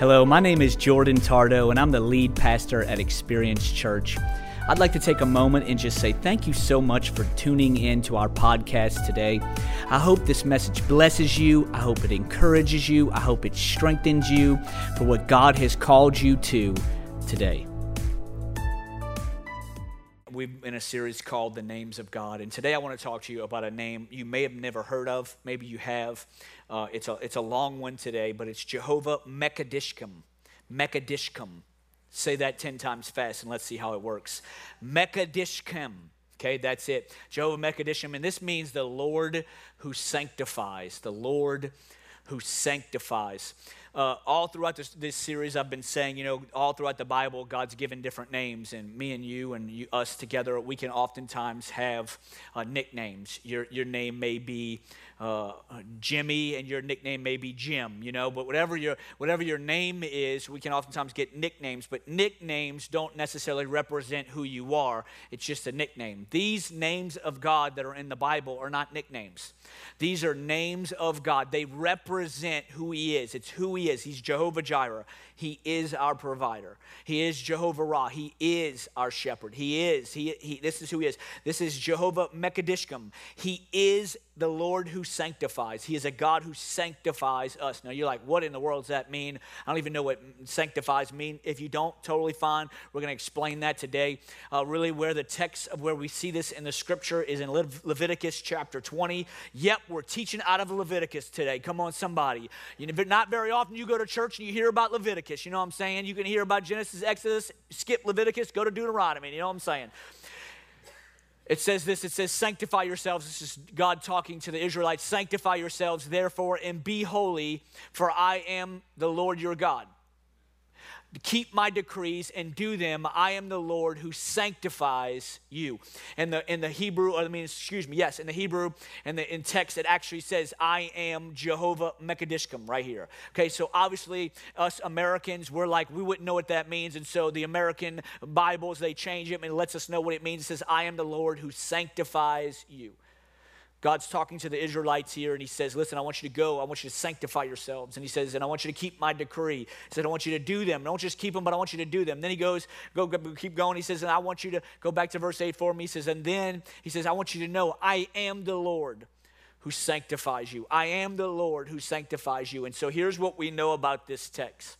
Hello, my name is Jordan Tardo, and I'm the lead pastor at Experience Church. I'd like to take a moment and just say thank you so much for tuning in to our podcast today. I hope this message blesses you. I hope it encourages you. I hope it strengthens you for what God has called you to today. We've been in a series called The Names of God, and today I want to talk to you about a name you may have never heard of. Maybe you have. Uh, it's, a, it's a long one today, but it's Jehovah Mekadishkum. Mekadishkum. Say that 10 times fast and let's see how it works. Mekadishkum. Okay, that's it. Jehovah Mekadishkum. And this means the Lord who sanctifies. The Lord who sanctifies. Uh, all throughout this, this, series, I've been saying, you know, all throughout the Bible, God's given different names, and me and you and you, us together, we can oftentimes have uh, nicknames. Your, your name may be uh, Jimmy, and your nickname may be Jim, you know. But whatever your whatever your name is, we can oftentimes get nicknames. But nicknames don't necessarily represent who you are. It's just a nickname. These names of God that are in the Bible are not nicknames. These are names of God. They represent who He is. It's who He is. He's Jehovah Jireh. He is our provider. He is Jehovah Ra. He is our shepherd. He is. He, he, this is who he is. This is Jehovah Mekadishkum. He is the Lord who sanctifies. He is a God who sanctifies us. Now you're like, what in the world does that mean? I don't even know what sanctifies mean. If you don't, totally fine. We're going to explain that today. Uh, really, where the text of where we see this in the scripture is in Le- Leviticus chapter 20. Yep, we're teaching out of Leviticus today. Come on, somebody. You know, not very often you go to church and you hear about Leviticus. You know what I'm saying? You can hear about Genesis, Exodus, skip Leviticus, go to Deuteronomy. You know what I'm saying? It says this it says, Sanctify yourselves. This is God talking to the Israelites. Sanctify yourselves, therefore, and be holy, for I am the Lord your God keep my decrees and do them i am the lord who sanctifies you. And the in the hebrew i mean excuse me yes in the hebrew and the in text it actually says i am jehovah mekadishkum right here. Okay so obviously us americans we're like we wouldn't know what that means. And so the american bibles they change it and it lets us know what it means. It says i am the lord who sanctifies you God's talking to the Israelites here, and he says, Listen, I want you to go. I want you to sanctify yourselves. And he says, And I want you to keep my decree. He said, I want you to do them. Don't just keep them, but I want you to do them. Then he goes, Go, go keep going. He says, And I want you to go back to verse 8 for me. He says, And then he says, I want you to know I am the Lord who sanctifies you. I am the Lord who sanctifies you. And so here's what we know about this text.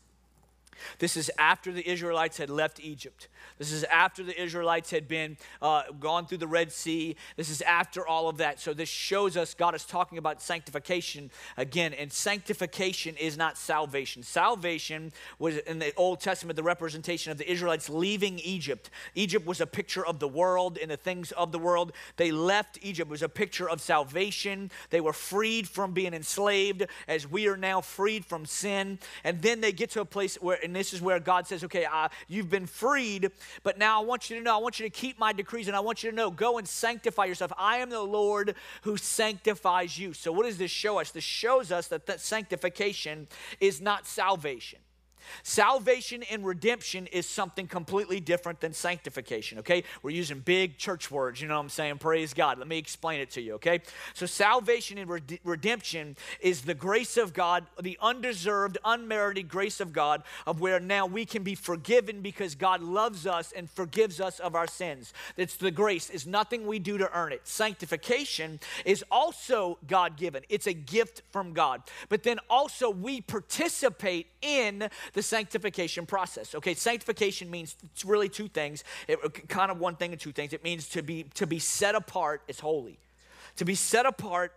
This is after the Israelites had left Egypt. This is after the Israelites had been uh, gone through the Red Sea. This is after all of that. So this shows us God is talking about sanctification again. And sanctification is not salvation. Salvation was in the Old Testament the representation of the Israelites leaving Egypt. Egypt was a picture of the world and the things of the world. They left Egypt. It was a picture of salvation. They were freed from being enslaved as we are now freed from sin. And then they get to a place where, and this is where God says, okay, uh, you've been freed but now I want you to know, I want you to keep my decrees, and I want you to know, go and sanctify yourself. I am the Lord who sanctifies you. So, what does this show us? This shows us that, that sanctification is not salvation. Salvation and redemption is something completely different than sanctification, okay? We're using big church words, you know what I'm saying? Praise God. Let me explain it to you, okay? So, salvation and redemption is the grace of God, the undeserved, unmerited grace of God, of where now we can be forgiven because God loves us and forgives us of our sins. It's the grace, is nothing we do to earn it. Sanctification is also God given, it's a gift from God. But then also we participate in the sanctification process. Okay, sanctification means it's really two things. It, uh, kind of one thing and two things. It means to be to be set apart as holy. To be set apart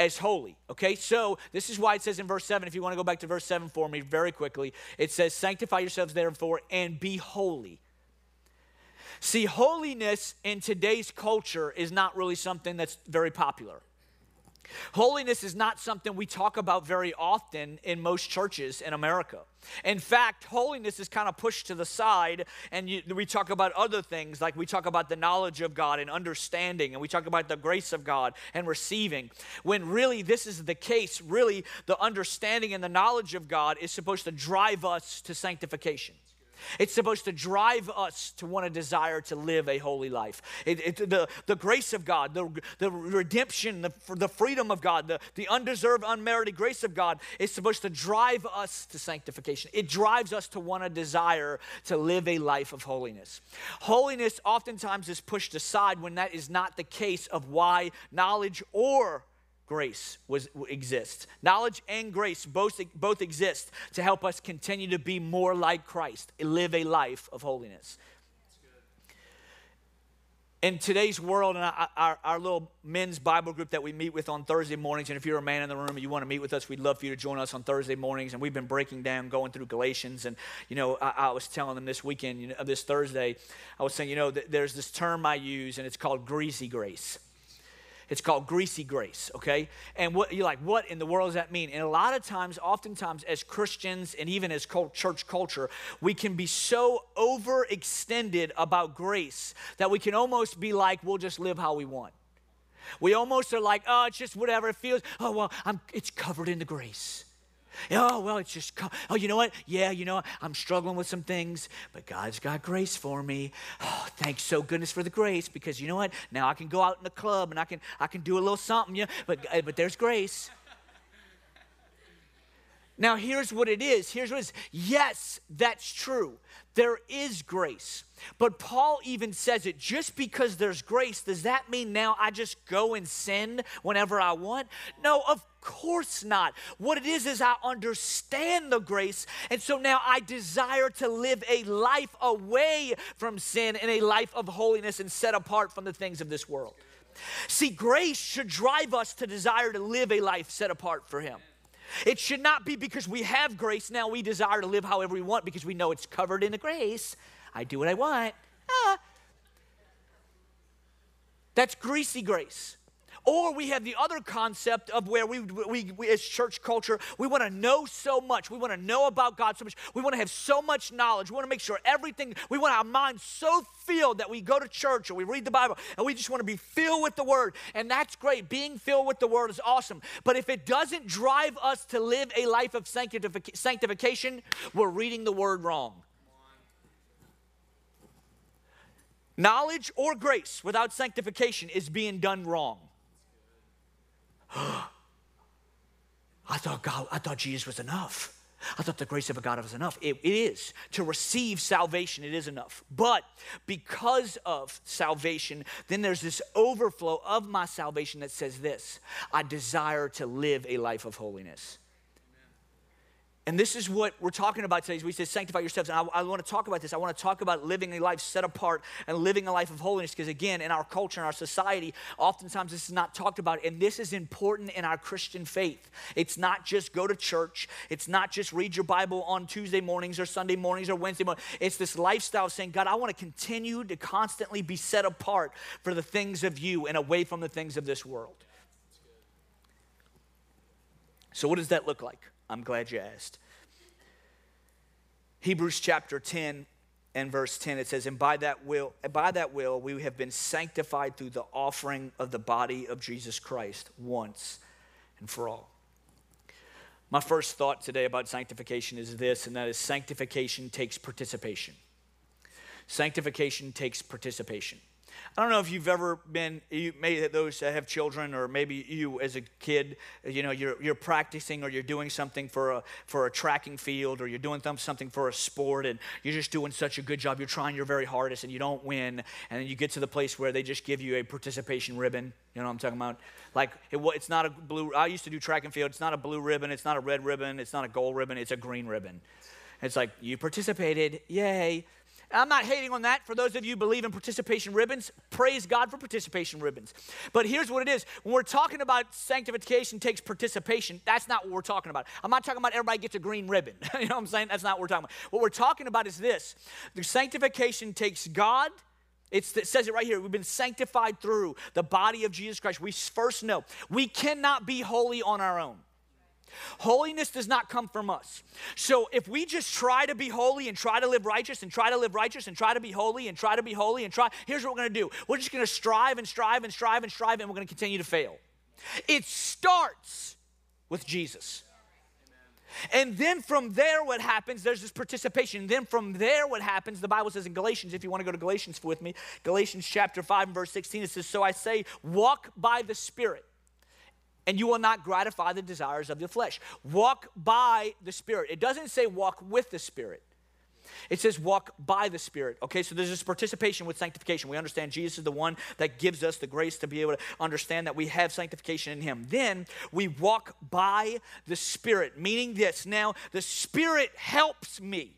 as holy. Okay, so this is why it says in verse 7, if you want to go back to verse 7 for me very quickly, it says, Sanctify yourselves therefore and be holy. See, holiness in today's culture is not really something that's very popular. Holiness is not something we talk about very often in most churches in America. In fact, holiness is kind of pushed to the side, and you, we talk about other things, like we talk about the knowledge of God and understanding, and we talk about the grace of God and receiving. When really this is the case, really the understanding and the knowledge of God is supposed to drive us to sanctification. It's supposed to drive us to want to desire to live a holy life. It, it, the, the grace of God, the, the redemption, the, the freedom of God, the, the undeserved, unmerited grace of God is supposed to drive us to sanctification. It drives us to want to desire to live a life of holiness. Holiness oftentimes is pushed aside when that is not the case of why knowledge or grace was, exists. Knowledge and grace both, both exist to help us continue to be more like Christ, live a life of holiness. In today's world, and our, our, little men's Bible group that we meet with on Thursday mornings, and if you're a man in the room and you want to meet with us, we'd love for you to join us on Thursday mornings. And we've been breaking down, going through Galatians. And, you know, I, I was telling them this weekend, you know, this Thursday, I was saying, you know, th- there's this term I use, and it's called greasy grace. It's called greasy grace, okay? And what you're like, what in the world does that mean? And a lot of times, oftentimes, as Christians and even as church culture, we can be so overextended about grace that we can almost be like, we'll just live how we want. We almost are like, oh, it's just whatever it feels. Oh, well, I'm, it's covered in the grace. Oh, well, it's just, oh, you know what? Yeah, you know, I'm struggling with some things, but God's got grace for me. Oh, thanks so goodness for the grace because you know what? Now I can go out in the club and I can, I can do a little something, yeah, but, uh, but there's grace. Now, here's what it is. Here's what it is. Yes, that's true. There is grace. But Paul even says it just because there's grace, does that mean now I just go and sin whenever I want? No, of course not. What it is is I understand the grace, and so now I desire to live a life away from sin and a life of holiness and set apart from the things of this world. See, grace should drive us to desire to live a life set apart for Him. It should not be because we have grace, now we desire to live however we want because we know it's covered in the grace. I do what I want. Ah. That's greasy grace. Or we have the other concept of where we, we, we as church culture, we want to know so much. We want to know about God so much. We want to have so much knowledge. We want to make sure everything, we want our minds so filled that we go to church or we read the Bible and we just want to be filled with the Word. And that's great. Being filled with the Word is awesome. But if it doesn't drive us to live a life of sanctification, we're reading the Word wrong. Knowledge or grace without sanctification is being done wrong. I thought God, I thought Jesus was enough. I thought the grace of a God was enough. It, it is. To receive salvation, it is enough. But because of salvation, then there's this overflow of my salvation that says this I desire to live a life of holiness. And this is what we're talking about today. We say sanctify yourselves. And I, I, want to talk about this. I want to talk about living a life set apart and living a life of holiness. Because again, in our culture, in our society, oftentimes this is not talked about. And this is important in our Christian faith. It's not just go to church. It's not just read your Bible on Tuesday mornings or Sunday mornings or Wednesday mornings. It's this lifestyle of saying, God, I want to continue to constantly be set apart for the things of you and away from the things of this world. So, what does that look like? I'm glad you asked. Hebrews chapter 10 and verse 10 it says and by that will by that will we have been sanctified through the offering of the body of Jesus Christ once and for all. My first thought today about sanctification is this and that is sanctification takes participation. Sanctification takes participation. I don't know if you've ever been, you, maybe those that have children, or maybe you as a kid, you know, you're, you're practicing or you're doing something for a, for a tracking field or you're doing something for a sport and you're just doing such a good job. You're trying your very hardest and you don't win. And then you get to the place where they just give you a participation ribbon. You know what I'm talking about? Like, it, it's not a blue, I used to do track and field. It's not a blue ribbon. It's not a red ribbon. It's not a gold ribbon. It's a green ribbon. It's like, you participated. Yay. I'm not hating on that. For those of you believe in participation ribbons, praise God for participation ribbons. But here's what it is when we're talking about sanctification takes participation, that's not what we're talking about. I'm not talking about everybody gets a green ribbon. you know what I'm saying? That's not what we're talking about. What we're talking about is this the sanctification takes God. it says it right here. We've been sanctified through the body of Jesus Christ. We first know we cannot be holy on our own. Holiness does not come from us. So if we just try to be holy and try to live righteous and try to live righteous and try to be holy and try to be holy and try, here's what we're going to do. We're just going to strive and strive and strive and strive and we're going to continue to fail. It starts with Jesus. And then from there, what happens, there's this participation. Then from there, what happens, the Bible says in Galatians, if you want to go to Galatians with me, Galatians chapter 5 and verse 16, it says, So I say, walk by the Spirit, and you will not gratify the desires of the flesh. Walk by the Spirit. It doesn't say walk with the Spirit. It says walk by the Spirit. Okay, so there's this participation with sanctification. We understand Jesus is the one that gives us the grace to be able to understand that we have sanctification in Him. Then we walk by the Spirit, meaning this. Now, the Spirit helps me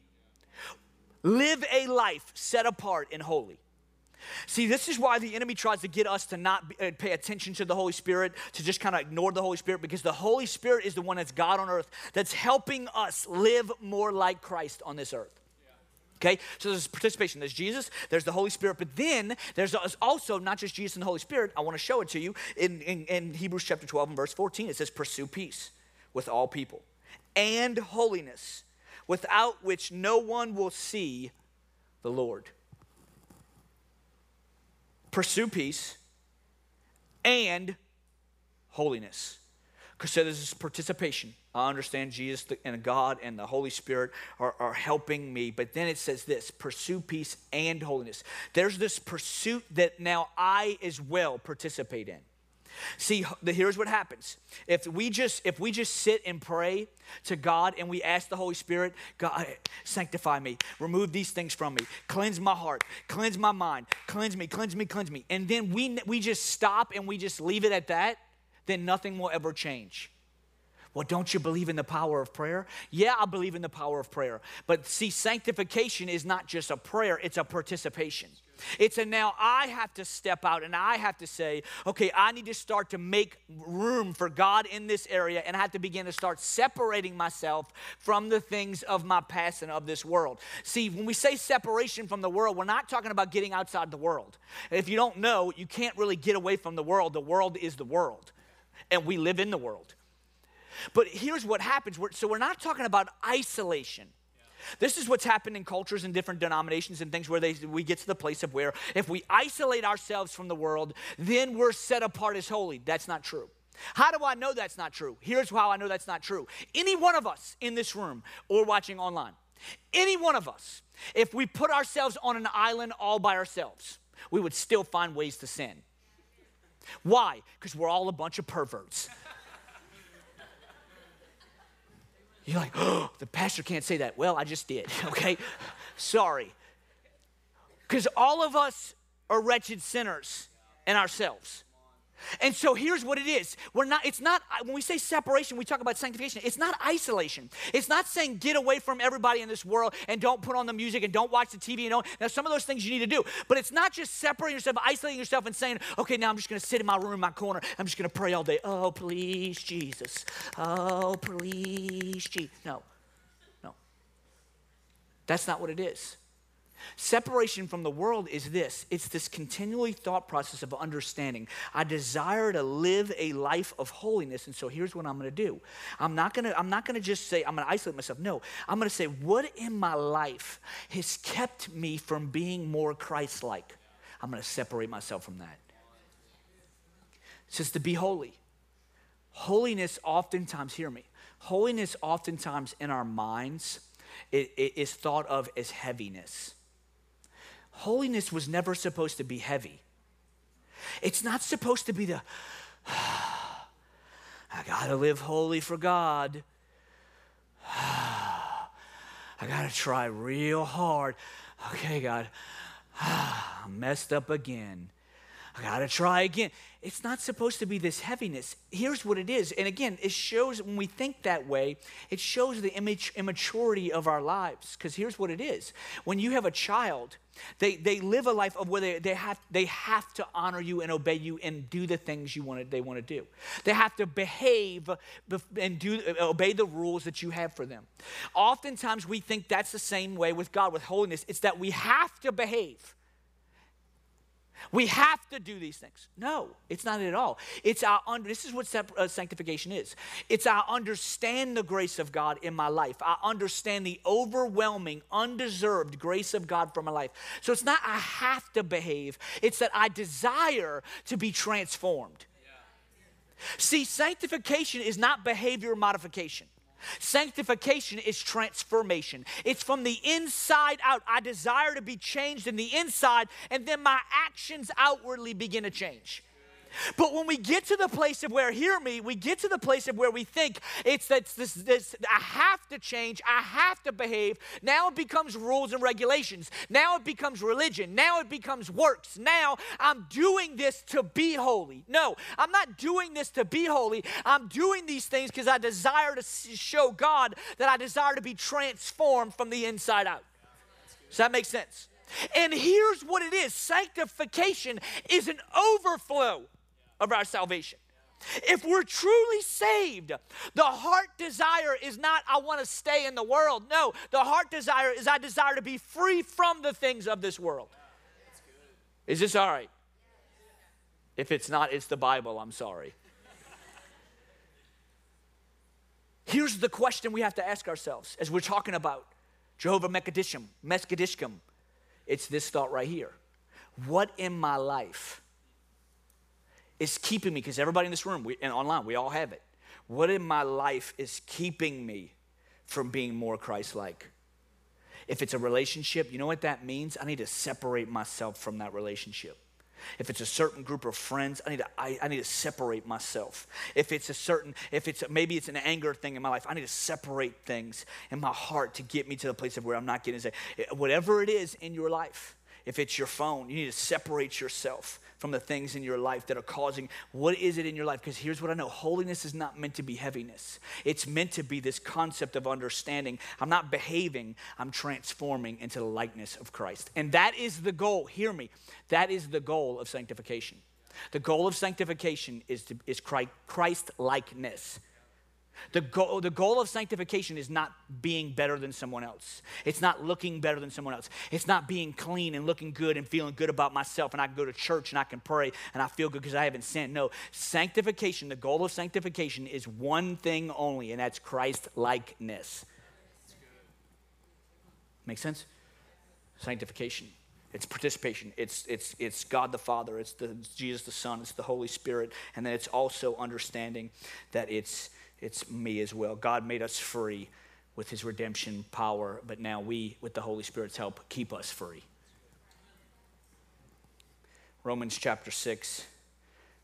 live a life set apart and holy. See, this is why the enemy tries to get us to not be, uh, pay attention to the Holy Spirit, to just kind of ignore the Holy Spirit, because the Holy Spirit is the one that's God on earth, that's helping us live more like Christ on this earth. Okay, so there's participation. There's Jesus, there's the Holy Spirit, but then there's also not just Jesus and the Holy Spirit. I want to show it to you in, in, in Hebrews chapter 12 and verse 14. It says, Pursue peace with all people and holiness, without which no one will see the Lord. Pursue peace and holiness. Because so there's this participation. I understand Jesus and God and the Holy Spirit are, are helping me. But then it says this pursue peace and holiness. There's this pursuit that now I as well participate in. See, here's what happens. If we just if we just sit and pray to God and we ask the Holy Spirit, God, sanctify me, remove these things from me, cleanse my heart, cleanse my mind, cleanse me, cleanse me, cleanse me, and then we we just stop and we just leave it at that, then nothing will ever change. Well, don't you believe in the power of prayer? Yeah, I believe in the power of prayer. But see, sanctification is not just a prayer, it's a participation. It's a now I have to step out and I have to say, okay, I need to start to make room for God in this area and I have to begin to start separating myself from the things of my past and of this world. See, when we say separation from the world, we're not talking about getting outside the world. If you don't know, you can't really get away from the world. The world is the world, and we live in the world. But here's what happens. so we're not talking about isolation. This is what's happened in cultures and different denominations and things where they, we get to the place of where if we isolate ourselves from the world, then we're set apart as holy. That's not true. How do I know that's not true? Here's how I know that's not true. Any one of us in this room or watching online, any one of us, if we put ourselves on an island all by ourselves, we would still find ways to sin. Why? Because we're all a bunch of perverts. You're like, oh, the pastor can't say that. Well, I just did, okay? Sorry. Because all of us are wretched sinners in ourselves. And so here's what it is. We're not, it's not, when we say separation, we talk about sanctification. It's not isolation. It's not saying get away from everybody in this world and don't put on the music and don't watch the TV. You know, now some of those things you need to do. But it's not just separating yourself, isolating yourself and saying, okay, now I'm just going to sit in my room in my corner. I'm just going to pray all day. Oh, please, Jesus. Oh, please, Jesus. No, no. That's not what it is. Separation from the world is this it's this continually thought process of understanding. I desire to live a life of holiness, and so here's what I'm to do. I'm not to I'm not to just say I'm to isolate myself. No, I'm to say what in my life has kept me from being more Christ-like. I'm going to separate myself from that. It says to be holy. Holiness oftentimes, hear me, holiness oftentimes in our minds it, it is thought of as heaviness. Holiness was never supposed to be heavy. It's not supposed to be the, I gotta live holy for God. I gotta try real hard. Okay, God, I messed up again. I gotta try again. It's not supposed to be this heaviness. Here's what it is. And again, it shows when we think that way, it shows the immaturity of our lives. Because here's what it is when you have a child, they, they live a life of where they, they, have, they have to honor you and obey you and do the things you want they want to do. They have to behave and do, uh, obey the rules that you have for them. Oftentimes, we think that's the same way with God, with holiness. It's that we have to behave. We have to do these things. No, it's not at all. It's our under, this is what uh, sanctification is. It's I understand the grace of God in my life. I understand the overwhelming, undeserved grace of God for my life. So it's not I have to behave. It's that I desire to be transformed. See, sanctification is not behavior modification. Sanctification is transformation. It's from the inside out. I desire to be changed in the inside, and then my actions outwardly begin to change. But when we get to the place of where, hear me, we get to the place of where we think it's that this, this, I have to change, I have to behave. Now it becomes rules and regulations. Now it becomes religion. Now it becomes works. Now I'm doing this to be holy. No, I'm not doing this to be holy. I'm doing these things because I desire to show God that I desire to be transformed from the inside out. Does that make sense? And here's what it is sanctification is an overflow of our salvation. If we're truly saved, the heart desire is not, I want to stay in the world. No, the heart desire is, I desire to be free from the things of this world. Is this all right? If it's not, it's the Bible. I'm sorry. Here's the question we have to ask ourselves as we're talking about Jehovah Mekadishim, Meskadishkim. It's this thought right here. What in my life is keeping me, because everybody in this room we, and online, we all have it. What in my life is keeping me from being more Christ like? If it's a relationship, you know what that means? I need to separate myself from that relationship. If it's a certain group of friends, I need to I, I, need to separate myself. If it's a certain, if it's maybe it's an anger thing in my life, I need to separate things in my heart to get me to the place of where I'm not getting say, whatever it is in your life. If it's your phone, you need to separate yourself from the things in your life that are causing what is it in your life? Because here's what i know holiness is not meant to be heaviness. It's meant to be this concept of understanding i'm not behaving i'm transforming into the likeness of christ. And that is the goal hear me that is the goal of sanctification. The goal of sanctification is, to, is christ likeness the goal, the goal of sanctification is not being better than someone else. It's not looking better than someone else. It's not being clean and looking good and feeling good about myself and I can go to church and I can pray and I feel good because I haven't sinned. No, sanctification, the goal of sanctification is one thing only, and that's Christ likeness. Make sense? Sanctification. It's participation. It's, it's, it's God the Father. It's, the, it's Jesus the Son. It's the Holy Spirit. And then it's also understanding that it's it's me as well. God made us free with his redemption power, but now we, with the Holy Spirit's help, keep us free. Romans chapter 6,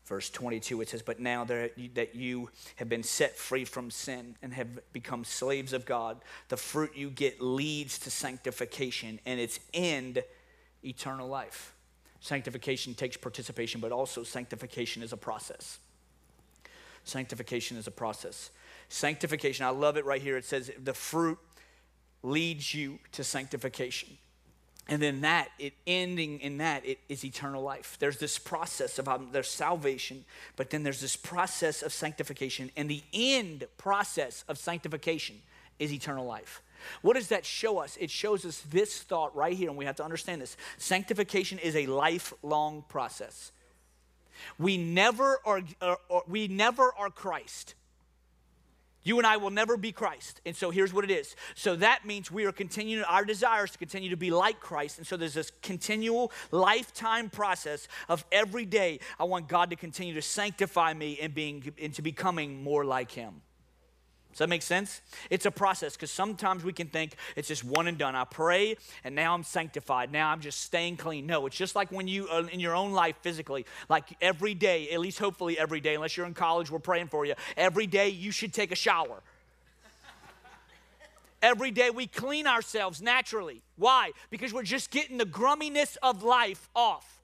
verse 22, it says, But now that you have been set free from sin and have become slaves of God, the fruit you get leads to sanctification and its end, eternal life. Sanctification takes participation, but also sanctification is a process. Sanctification is a process. Sanctification, I love it right here. It says the fruit leads you to sanctification. And then that, it ending in that, it is eternal life. There's this process of um, there's salvation, but then there's this process of sanctification, and the end process of sanctification is eternal life. What does that show us? It shows us this thought right here, and we have to understand this. Sanctification is a lifelong process. We never are, are, are, we never are Christ. You and I will never be Christ. And so here's what it is. So that means we are continuing, our desires to continue to be like Christ. And so there's this continual lifetime process of every day, I want God to continue to sanctify me and being into becoming more like Him. Does that make sense? It's a process because sometimes we can think it's just one and done. I pray and now I'm sanctified. Now I'm just staying clean. No, it's just like when you, uh, in your own life physically, like every day, at least hopefully every day, unless you're in college, we're praying for you. Every day you should take a shower. every day we clean ourselves naturally. Why? Because we're just getting the grumminess of life off.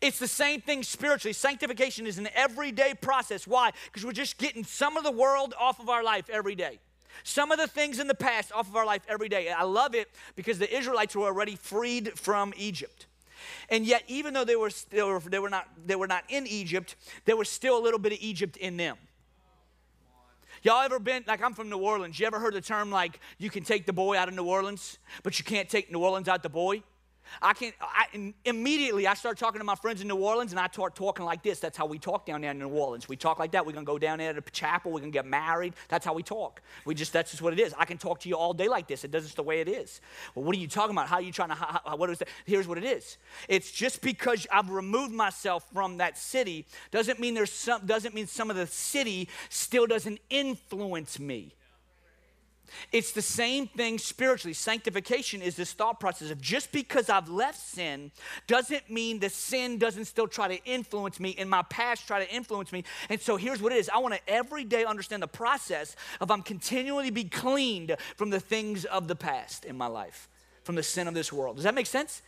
It's the same thing spiritually. Sanctification is an everyday process. Why? Because we're just getting some of the world off of our life every day. Some of the things in the past off of our life every day. I love it because the Israelites were already freed from Egypt. And yet, even though they were, still, they were, not, they were not in Egypt, there was still a little bit of Egypt in them. Y'all ever been, like I'm from New Orleans, you ever heard the term like you can take the boy out of New Orleans, but you can't take New Orleans out the boy? I can I, immediately I start talking to my friends in New Orleans and I start talking like this. That's how we talk down there in New Orleans. We talk like that. We're gonna go down there to the chapel. We're gonna get married. That's how we talk. We just that's just what it is. I can talk to you all day like this. It does just the way it is. Well, what are you talking about? How are you trying to? How, what is that? Here's what it is. It's just because I've removed myself from that city doesn't mean there's some doesn't mean some of the city still doesn't influence me. It's the same thing spiritually. Sanctification is this thought process of just because I've left sin doesn't mean the sin doesn't still try to influence me in my past, try to influence me. And so here's what it is I want to every day understand the process of I'm continually be cleaned from the things of the past in my life, from the sin of this world. Does that make sense?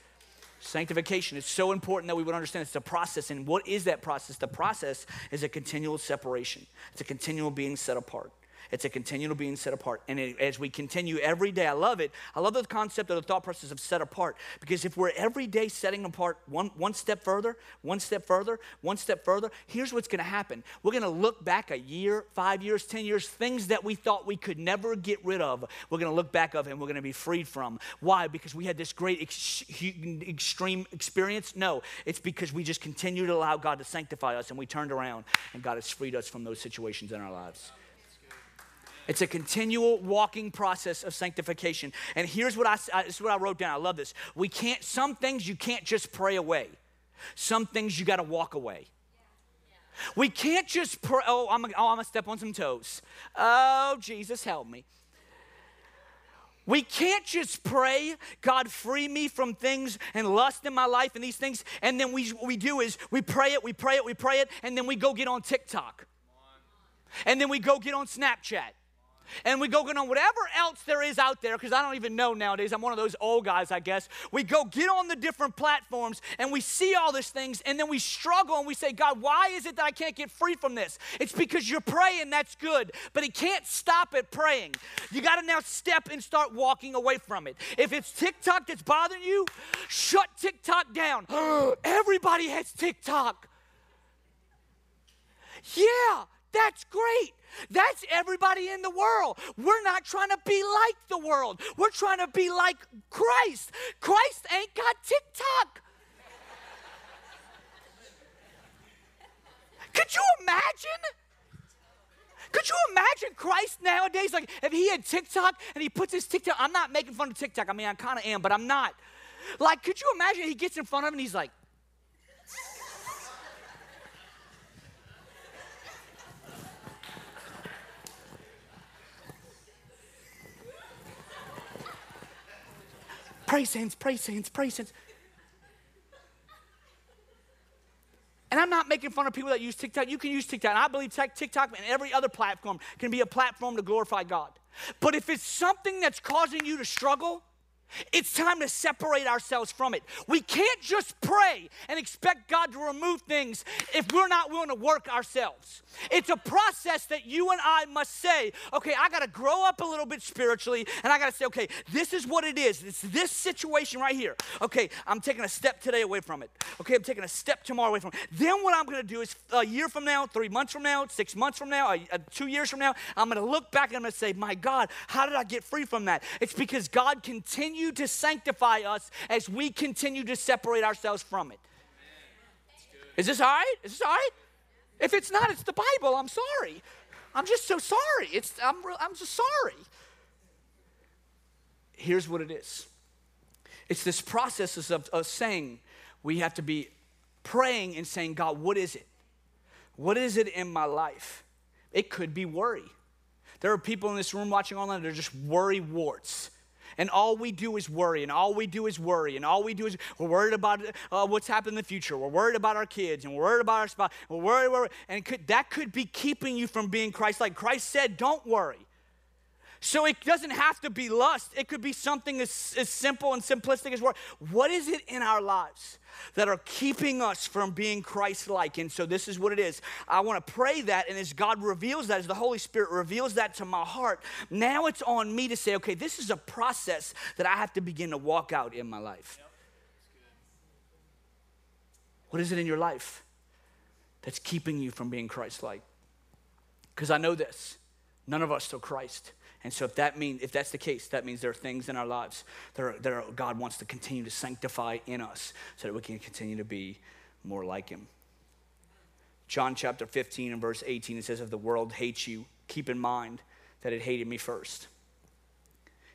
Sanctification is so important that we would understand it's a process. And what is that process? The process is a continual separation, it's a continual being set apart. It's a continual being set apart. And it, as we continue every day, I love it. I love the concept of the thought process of set apart. Because if we're every day setting apart one, one step further, one step further, one step further, here's what's going to happen. We're going to look back a year, five years, 10 years, things that we thought we could never get rid of, we're going to look back of and we're going to be freed from. Why? Because we had this great ex- extreme experience? No, it's because we just continue to allow God to sanctify us and we turned around and God has freed us from those situations in our lives. It's a continual walking process of sanctification. And here's what I, this is what I wrote down. I love this. We can't, some things you can't just pray away. Some things you got to walk away. We can't just pray, oh, I'm, oh, going to step on some toes. Oh, Jesus, help me. We can't just pray, God, free me from things and lust in my life and these things. And then we, what we do is we pray it, we pray it, we pray it, and then we go get on TikTok. And then we go get on Snapchat and we go get on whatever else there is out there because I don't even know nowadays. I'm one of those old guys, I guess. We go get on the different platforms and we see all these things and then we struggle and we say, God, why is it that I can't get free from this? It's because you're praying, that's good, but it can't stop at praying. You got to now step and start walking away from it. If it's TikTok that's bothering you, shut TikTok down. Everybody has TikTok. Yeah, that's great. That's everybody in the world. We're not trying to be like the world. We're trying to be like Christ. Christ ain't got TikTok. Could you imagine? Could you imagine Christ nowadays? Like, if he had TikTok and he puts his TikTok, I'm not making fun of TikTok. I mean, I kind of am, but I'm not. Like, could you imagine he gets in front of him and he's like, Pray, saints, pray, saints, pray, saints. And I'm not making fun of people that use TikTok. You can use TikTok. And I believe TikTok and every other platform can be a platform to glorify God. But if it's something that's causing you to struggle, it's time to separate ourselves from it. We can't just pray and expect God to remove things if we're not willing to work ourselves. It's a process that you and I must say, okay, I got to grow up a little bit spiritually, and I got to say, okay, this is what it is. It's this situation right here. Okay, I'm taking a step today away from it. Okay, I'm taking a step tomorrow away from it. Then what I'm going to do is a year from now, three months from now, six months from now, two years from now, I'm going to look back and I'm going to say, my God, how did I get free from that? It's because God continues continue to sanctify us as we continue to separate ourselves from it. Is this all right? Is this all right? If it's not, it's the Bible. I'm sorry. I'm just so sorry. It's, I'm, I'm just sorry. Here's what it is it's this process of, of saying we have to be praying and saying, God, what is it? What is it in my life? It could be worry. There are people in this room watching online that are just worry warts and all we do is worry, and all we do is worry, and all we do is we're worried about uh, what's happening in the future. We're worried about our kids, and we're worried about our spouse. We're worried, worried and could, that could be keeping you from being Christ-like. Christ said, "Don't worry." So it doesn't have to be lust. It could be something as, as simple and simplistic as worry. What is it in our lives that are keeping us from being Christ like. And so this is what it is. I want to pray that, and as God reveals that, as the Holy Spirit reveals that to my heart, now it's on me to say, okay, this is a process that I have to begin to walk out in my life. Yep. What is it in your life that's keeping you from being Christ like? Because I know this none of us know Christ. And so if that means if that's the case, that means there are things in our lives that, are, that are, God wants to continue to sanctify in us so that we can continue to be more like him. John chapter 15 and verse 18 it says if the world hates you, keep in mind that it hated me first.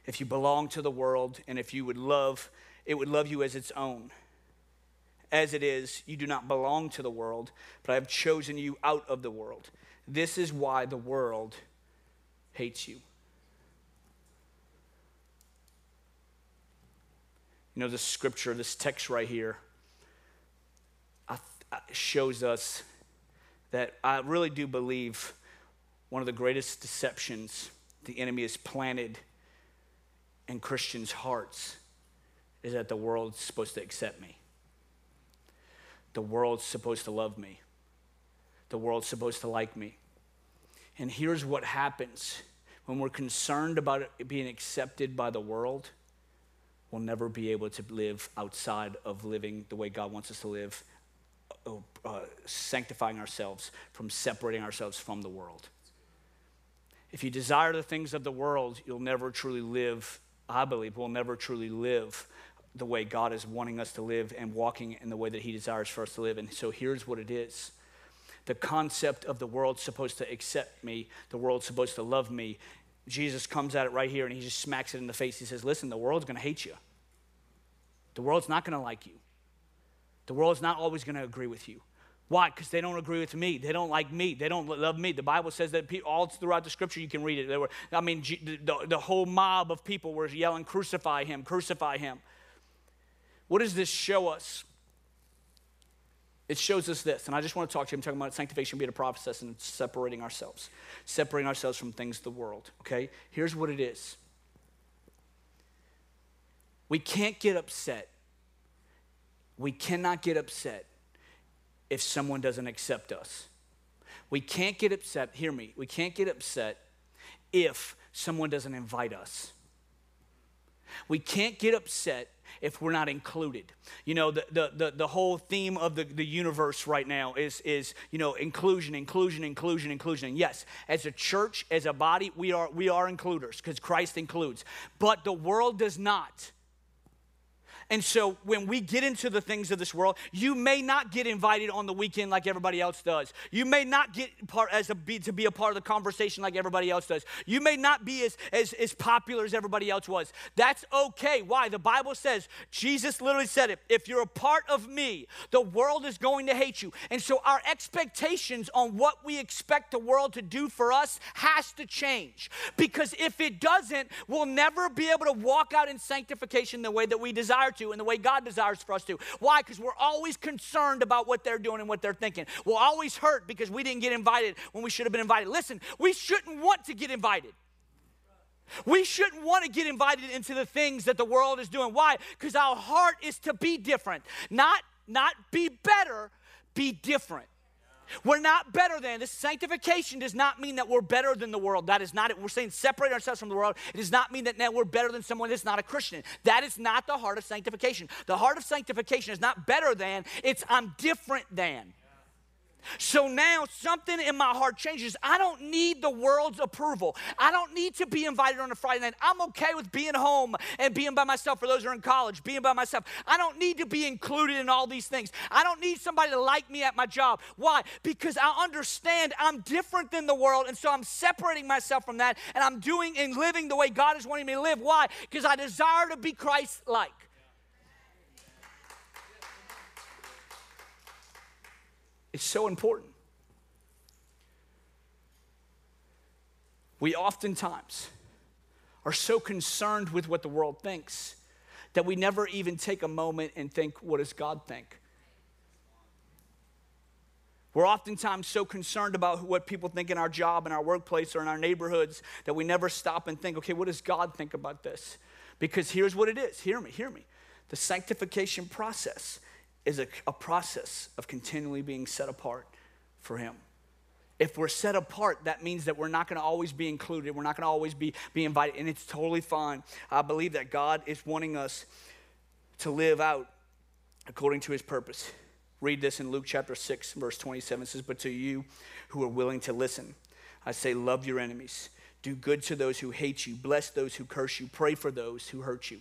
If you belong to the world and if you would love, it would love you as its own. As it is, you do not belong to the world, but I have chosen you out of the world. This is why the world hates you. You know, this scripture, this text right here, shows us that I really do believe one of the greatest deceptions the enemy has planted in Christians' hearts is that the world's supposed to accept me. The world's supposed to love me. The world's supposed to like me. And here's what happens when we're concerned about being accepted by the world, we'll never be able to live outside of living the way God wants us to live, uh, uh, sanctifying ourselves from separating ourselves from the world. If you desire the things of the world, you'll never truly live, I believe, we'll never truly live the way God is wanting us to live and walking in the way that He desires for us to live. And so here's what it is the concept of the world supposed to accept me, the world's supposed to love me. Jesus comes at it right here and he just smacks it in the face. He says, Listen, the world's going to hate you. The world's not going to like you. The world's not always going to agree with you. Why? Because they don't agree with me. They don't like me. They don't love me. The Bible says that people, all throughout the scripture, you can read it. They were, I mean, the, the whole mob of people were yelling, Crucify him, crucify him. What does this show us? It shows us this, and I just want to talk to you. I'm talking about sanctification being a process and separating ourselves, separating ourselves from things of the world. Okay? Here's what it is we can't get upset. We cannot get upset if someone doesn't accept us. We can't get upset, hear me, we can't get upset if someone doesn't invite us. We can't get upset if we're not included. You know, the, the, the, the, whole theme of the, the universe right now is, is, you know, inclusion, inclusion, inclusion, inclusion. And yes, as a church, as a body, we are, we are includers because Christ includes. But the world does not. And so when we get into the things of this world, you may not get invited on the weekend like everybody else does. You may not get part as a be, to be a part of the conversation like everybody else does. You may not be as, as, as popular as everybody else was. That's okay. Why? The Bible says, Jesus literally said it, if you're a part of me, the world is going to hate you. And so our expectations on what we expect the world to do for us has to change. Because if it doesn't, we'll never be able to walk out in sanctification the way that we desire to and the way God desires for us to. Why? Because we're always concerned about what they're doing and what they're thinking. We'll always hurt because we didn't get invited when we should have been invited. Listen, we shouldn't want to get invited. We shouldn't want to get invited into the things that the world is doing. Why? Because our heart is to be different, not not be better, be different. We're not better than. This sanctification does not mean that we're better than the world. That is not it. We're saying separate ourselves from the world. It does not mean that now we're better than someone that's not a Christian. That is not the heart of sanctification. The heart of sanctification is not better than, it's I'm different than. So now something in my heart changes. I don't need the world's approval. I don't need to be invited on a Friday night. I'm okay with being home and being by myself for those who are in college, being by myself. I don't need to be included in all these things. I don't need somebody to like me at my job. Why? Because I understand I'm different than the world, and so I'm separating myself from that, and I'm doing and living the way God is wanting me to live. Why? Because I desire to be Christ like. It's so important. We oftentimes are so concerned with what the world thinks that we never even take a moment and think, what does God think? We're oftentimes so concerned about what people think in our job, in our workplace, or in our neighborhoods that we never stop and think, okay, what does God think about this? Because here's what it is. Hear me, hear me. The sanctification process is a, a process of continually being set apart for Him. If we're set apart, that means that we're not going to always be included. We're not going to always be, be invited, and it's totally fine. I believe that God is wanting us to live out according to His purpose. Read this in Luke chapter 6, verse 27. It says, But to you who are willing to listen, I say, love your enemies. Do good to those who hate you. Bless those who curse you. Pray for those who hurt you.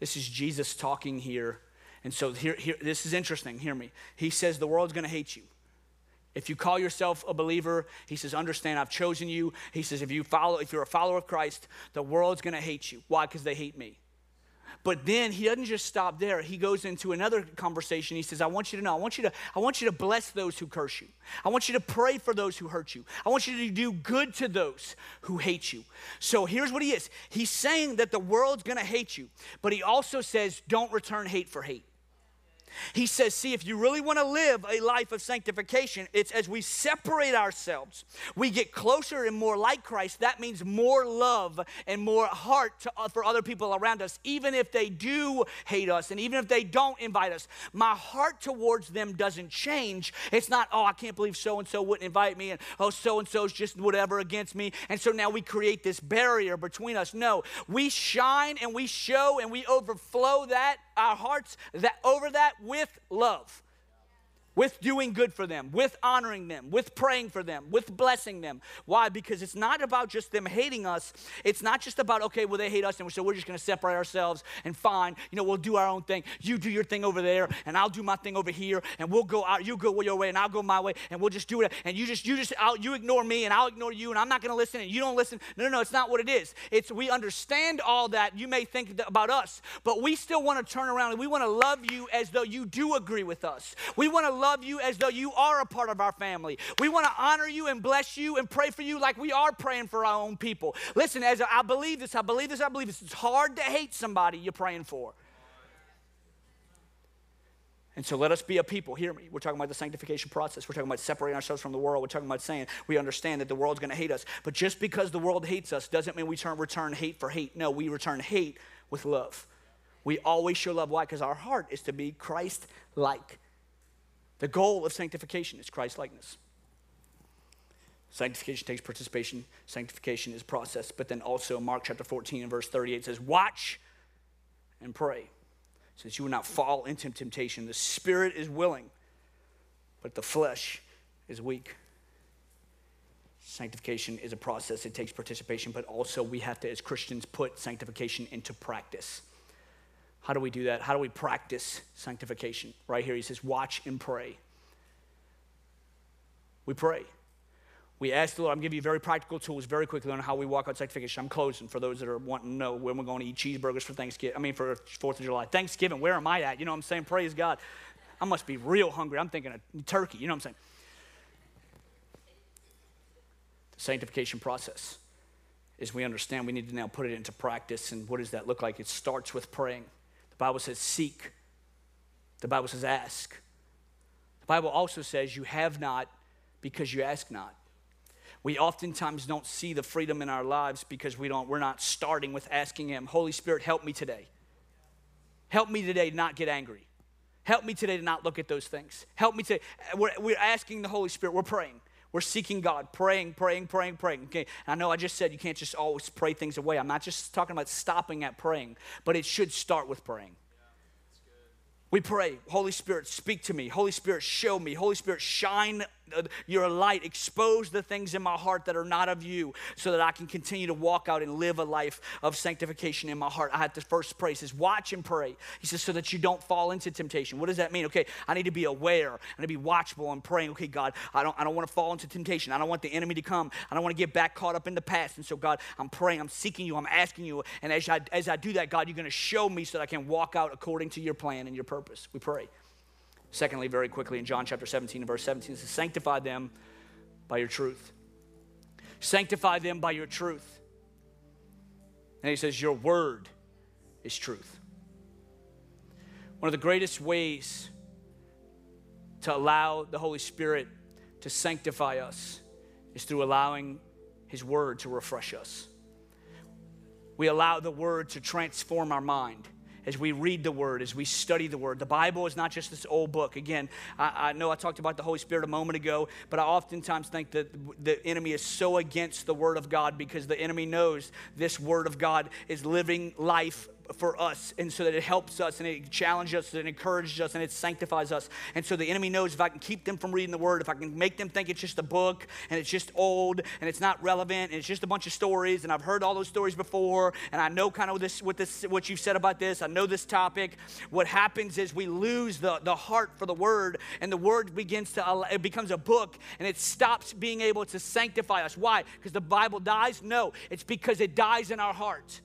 This is Jesus talking here and so here, here this is interesting. Hear me. He says the world's going to hate you. If you call yourself a believer, he says, understand, I've chosen you. He says, if you follow, if you're a follower of Christ, the world's going to hate you. Why? Because they hate me. But then he doesn't just stop there. He goes into another conversation. He says, I want you to know, I want you to, I want you to bless those who curse you. I want you to pray for those who hurt you. I want you to do good to those who hate you. So here's what he is. He's saying that the world's gonna hate you, but he also says, don't return hate for hate. He says, See, if you really want to live a life of sanctification, it's as we separate ourselves, we get closer and more like Christ. That means more love and more heart to, uh, for other people around us, even if they do hate us and even if they don't invite us. My heart towards them doesn't change. It's not, oh, I can't believe so and so wouldn't invite me, and oh, so and so's just whatever against me. And so now we create this barrier between us. No, we shine and we show and we overflow that, our hearts that over that with love with doing good for them, with honoring them, with praying for them, with blessing them. Why? Because it's not about just them hating us. It's not just about, okay, well, they hate us, and so we're just going to separate ourselves and fine, you know, we'll do our own thing. You do your thing over there, and I'll do my thing over here, and we'll go out, you go your way, and I'll go my way, and we'll just do it. And you just, you just, you ignore me, and I'll ignore you, and I'm not going to listen, and you don't listen. No, no, no, it's not what it is. It's we understand all that. You may think about us, but we still want to turn around and we want to love you as though you do agree with us. We want to love love you as though you are a part of our family. We want to honor you and bless you and pray for you like we are praying for our own people. Listen, as I believe this, I believe this, I believe this. It's hard to hate somebody you're praying for. And so let us be a people. Hear me. We're talking about the sanctification process. We're talking about separating ourselves from the world. We're talking about saying we understand that the world's going to hate us. But just because the world hates us doesn't mean we turn, return hate for hate. No, we return hate with love. We always show love. Why? Because our heart is to be Christ like. The goal of sanctification is Christ likeness. Sanctification takes participation. Sanctification is process. But then also, Mark chapter 14 and verse 38 says, Watch and pray, since you will not fall into temptation. The spirit is willing, but the flesh is weak. Sanctification is a process, it takes participation, but also we have to, as Christians, put sanctification into practice. How do we do that? How do we practice sanctification? Right here, he says, watch and pray. We pray. We ask the Lord, I'm giving you very practical tools very quickly on how we walk out sanctification. I'm closing for those that are wanting to know when we're going to eat cheeseburgers for Thanksgiving. I mean, for 4th of July. Thanksgiving, where am I at? You know what I'm saying? Praise God. I must be real hungry. I'm thinking of turkey. You know what I'm saying? The sanctification process is we understand we need to now put it into practice. And what does that look like? It starts with praying. The Bible says seek. The Bible says ask. The Bible also says you have not because you ask not. We oftentimes don't see the freedom in our lives because we don't, we're not starting with asking Him, Holy Spirit, help me today. Help me today to not get angry. Help me today to not look at those things. Help me to, we're, we're asking the Holy Spirit, we're praying. We're seeking God, praying, praying, praying, praying. Okay, I know I just said you can't just always pray things away. I'm not just talking about stopping at praying, but it should start with praying. We pray, Holy Spirit, speak to me. Holy Spirit, show me. Holy Spirit, shine Uh, your light, expose the things in my heart that are not of you so that I can continue to walk out and live a life of sanctification in my heart. I have to first pray. He says, watch and pray. He says, so that you don't fall into temptation. What does that mean? Okay, I need to be aware. I need to be watchful and praying. Okay, God, I don't, I don't want to fall into temptation. I don't want the enemy to come. I don't want to get back caught up in the past. And so, God, I'm praying, I'm seeking you, I'm asking you. And as I, as I do that, God, you're going to show me so that I can walk out according to your plan and your purpose. We pray. Secondly, very quickly in John chapter 17 and verse 17, it says, Sanctify them by your truth. Sanctify them by your truth. And he says, Your word is truth. One of the greatest ways to allow the Holy Spirit to sanctify us is through allowing His Word to refresh us. We allow the Word to transform our mind as we read the Word, as we study the Word. The Bible is not just this old book. Again, I, I know I talked about the Holy Spirit a moment ago, but I oftentimes think that the enemy is so against the Word of God because the enemy knows this Word of God is living life for us, and so that it helps us and it challenges us and encourages us and it sanctifies us. And so the enemy knows if I can keep them from reading the word, if I can make them think it's just a book and it's just old and it's not relevant and it's just a bunch of stories and I've heard all those stories before and I know kind of this what this what you've said about this. I know this topic. What happens is we lose the, the heart for the word and the word begins to it becomes a book and it stops being able to sanctify us. Why? Because the Bible dies? No, it's because it dies in our heart.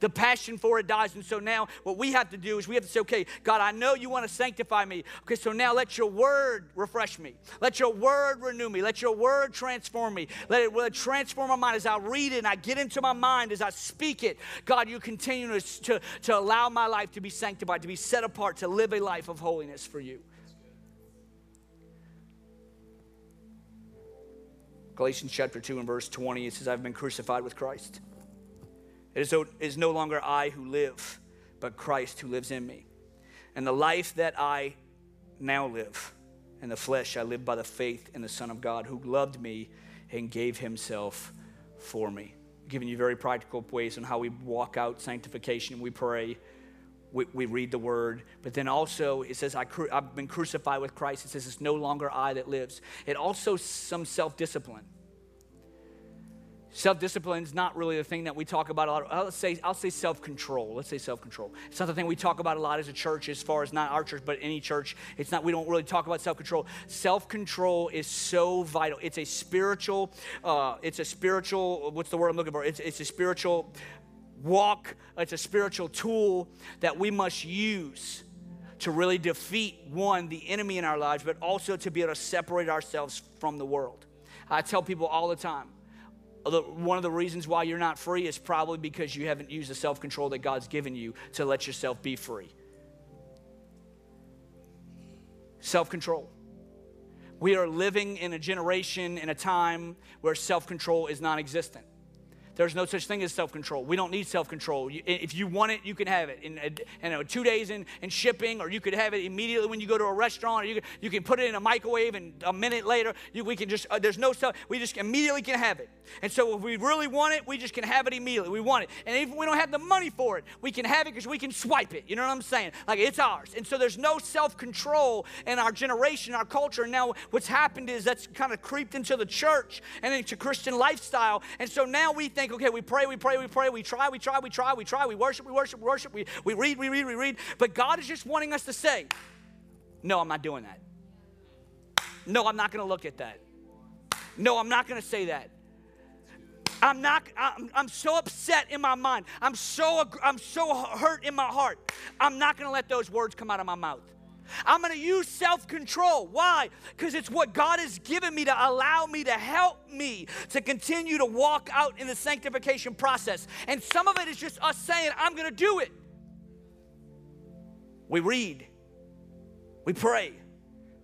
The passion for it dies. And so now what we have to do is we have to say, okay, God, I know you want to sanctify me. Okay, so now let your word refresh me. Let your word renew me. Let your word transform me. Let it, let it transform my mind as I read it and I get into my mind as I speak it. God, you continue to, to, to allow my life to be sanctified, to be set apart, to live a life of holiness for you. Galatians chapter 2 and verse 20, it says, I've been crucified with Christ. It is, it is no longer I who live, but Christ who lives in me. And the life that I now live in the flesh, I live by the faith in the Son of God who loved me and gave himself for me. Giving you very practical ways on how we walk out sanctification. We pray, we, we read the word, but then also it says, I have been crucified with Christ. It says, It's no longer I that lives. It also some self discipline. Self discipline is not really the thing that we talk about a lot. I'll say, I'll say self control. Let's say self control. It's not the thing we talk about a lot as a church, as far as not our church, but any church. It's not, we don't really talk about self control. Self control is so vital. It's a spiritual, uh, it's a spiritual, what's the word I'm looking for? It's, it's a spiritual walk, it's a spiritual tool that we must use to really defeat one, the enemy in our lives, but also to be able to separate ourselves from the world. I tell people all the time, one of the reasons why you're not free is probably because you haven't used the self control that God's given you to let yourself be free. Self control. We are living in a generation, in a time where self control is non existent. There's no such thing as self control. We don't need self control. If you want it, you can have it in, in two days in, in shipping, or you could have it immediately when you go to a restaurant, or you can, you can put it in a microwave, and a minute later, you, we can just, uh, there's no self, we just immediately can have it. And so if we really want it, we just can have it immediately. We want it. And if we don't have the money for it, we can have it because we can swipe it. You know what I'm saying? Like it's ours. And so there's no self control in our generation, our culture. And now what's happened is that's kind of creeped into the church and into Christian lifestyle. And so now we think, think, okay, we pray, we pray, we pray, we try, we try, we try, we try, we worship, we worship, we worship, we, we read, we read, we read. But God is just wanting us to say, no, I'm not doing that. No, I'm not going to look at that. No, I'm not going to say that. I'm not, I'm, I'm so upset in my mind. I'm so, I'm so hurt in my heart. I'm not going to let those words come out of my mouth. I'm going to use self control. Why? Because it's what God has given me to allow me to help me to continue to walk out in the sanctification process. And some of it is just us saying, I'm going to do it. We read, we pray,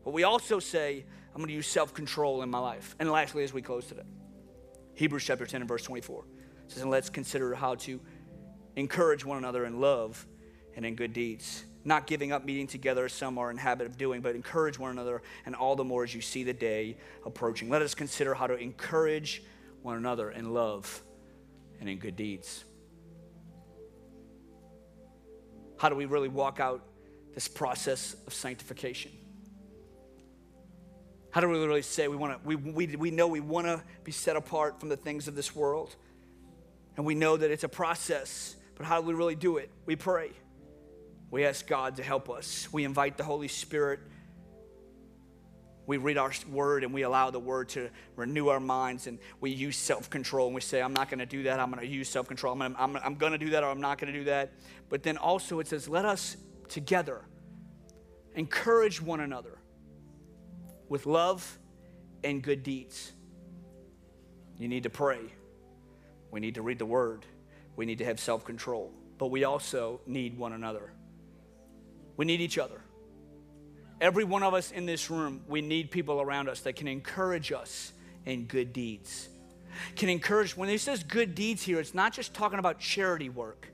but we also say, I'm going to use self control in my life. And lastly, as we close today, Hebrews chapter 10 and verse 24 says, And let's consider how to encourage one another in love and in good deeds not giving up meeting together as some are in habit of doing, but encourage one another, and all the more as you see the day approaching. Let us consider how to encourage one another in love and in good deeds. How do we really walk out this process of sanctification? How do we really say we want to, we, we, we know we want to be set apart from the things of this world? And we know that it's a process, but how do we really do it? We pray. We ask God to help us. We invite the Holy Spirit. We read our word and we allow the word to renew our minds and we use self control and we say, I'm not going to do that. I'm going to use self control. I'm, I'm, I'm going to do that or I'm not going to do that. But then also it says, let us together encourage one another with love and good deeds. You need to pray. We need to read the word. We need to have self control. But we also need one another. We need each other. Every one of us in this room, we need people around us that can encourage us in good deeds. Can encourage, when he says good deeds here, it's not just talking about charity work.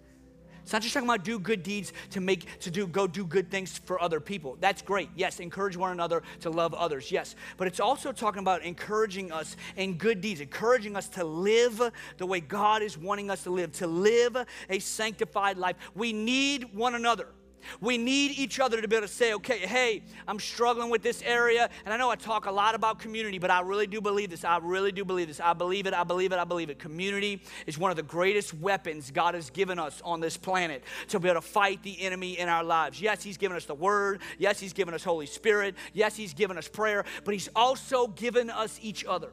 It's not just talking about do good deeds to make, to do, go do good things for other people. That's great. Yes, encourage one another to love others. Yes. But it's also talking about encouraging us in good deeds, encouraging us to live the way God is wanting us to live, to live a sanctified life. We need one another. We need each other to be able to say, okay, hey, I'm struggling with this area. And I know I talk a lot about community, but I really do believe this. I really do believe this. I believe it. I believe it. I believe it. Community is one of the greatest weapons God has given us on this planet to be able to fight the enemy in our lives. Yes, He's given us the Word. Yes, He's given us Holy Spirit. Yes, He's given us prayer, but He's also given us each other.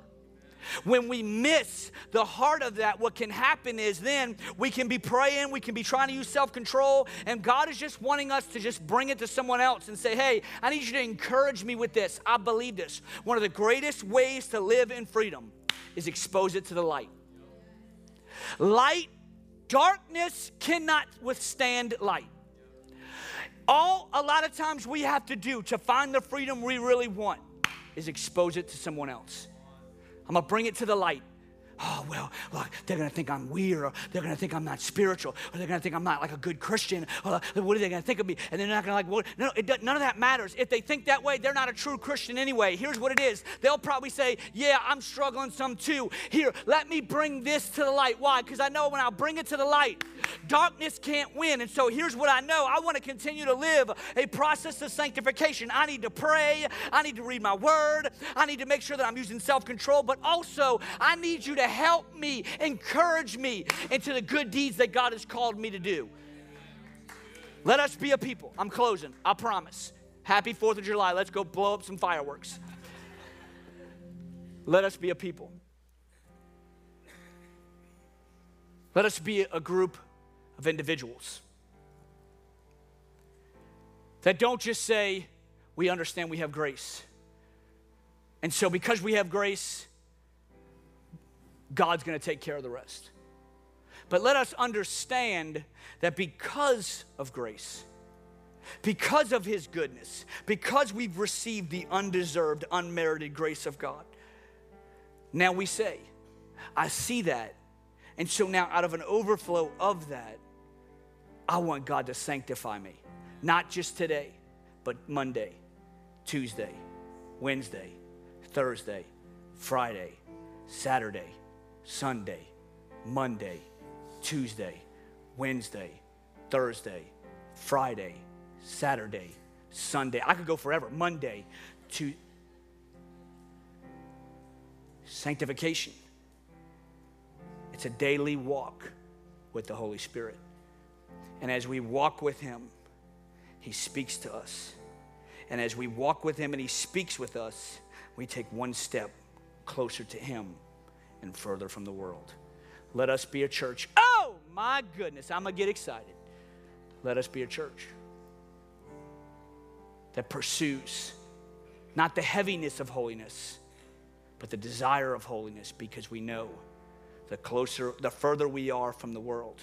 When we miss the heart of that, what can happen is then we can be praying, we can be trying to use self control, and God is just wanting us to just bring it to someone else and say, Hey, I need you to encourage me with this. I believe this. One of the greatest ways to live in freedom is expose it to the light. Light, darkness cannot withstand light. All a lot of times we have to do to find the freedom we really want is expose it to someone else. I'm gonna bring it to the light. Oh, well, look, they're gonna think I'm weird, or they're gonna think I'm not spiritual, or they're gonna think I'm not like a good Christian, or what are they gonna think of me? And they're not gonna like, well, no, it, none of that matters. If they think that way, they're not a true Christian anyway. Here's what it is they'll probably say, Yeah, I'm struggling some too. Here, let me bring this to the light. Why? Because I know when I bring it to the light, darkness can't win. And so here's what I know I wanna continue to live a process of sanctification. I need to pray, I need to read my word, I need to make sure that I'm using self control, but also I need you to help me, encourage me into the good deeds that God has called me to do. Let us be a people. I'm closing, I promise. Happy 4th of July. Let's go blow up some fireworks. Let us be a people. Let us be a group of individuals that don't just say, We understand we have grace. And so, because we have grace, God's going to take care of the rest. But let us understand that because of grace, because of His goodness, because we've received the undeserved, unmerited grace of God, now we say, I see that. And so now, out of an overflow of that, I want God to sanctify me. Not just today, but Monday, Tuesday, Wednesday, Thursday, Friday, Saturday, Sunday, Monday, Tuesday, Wednesday, Thursday, Friday, Saturday, Sunday. I could go forever. Monday to sanctification. It's a daily walk with the Holy Spirit. And as we walk with Him, He speaks to us. And as we walk with Him and He speaks with us, we take one step closer to Him and further from the world. Let us be a church. Oh, my goodness, I'm going to get excited. Let us be a church that pursues not the heaviness of holiness, but the desire of holiness because we know the closer, the further we are from the world,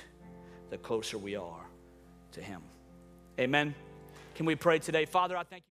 the closer we are to Him. Amen. Can we pray today? Father, I thank you.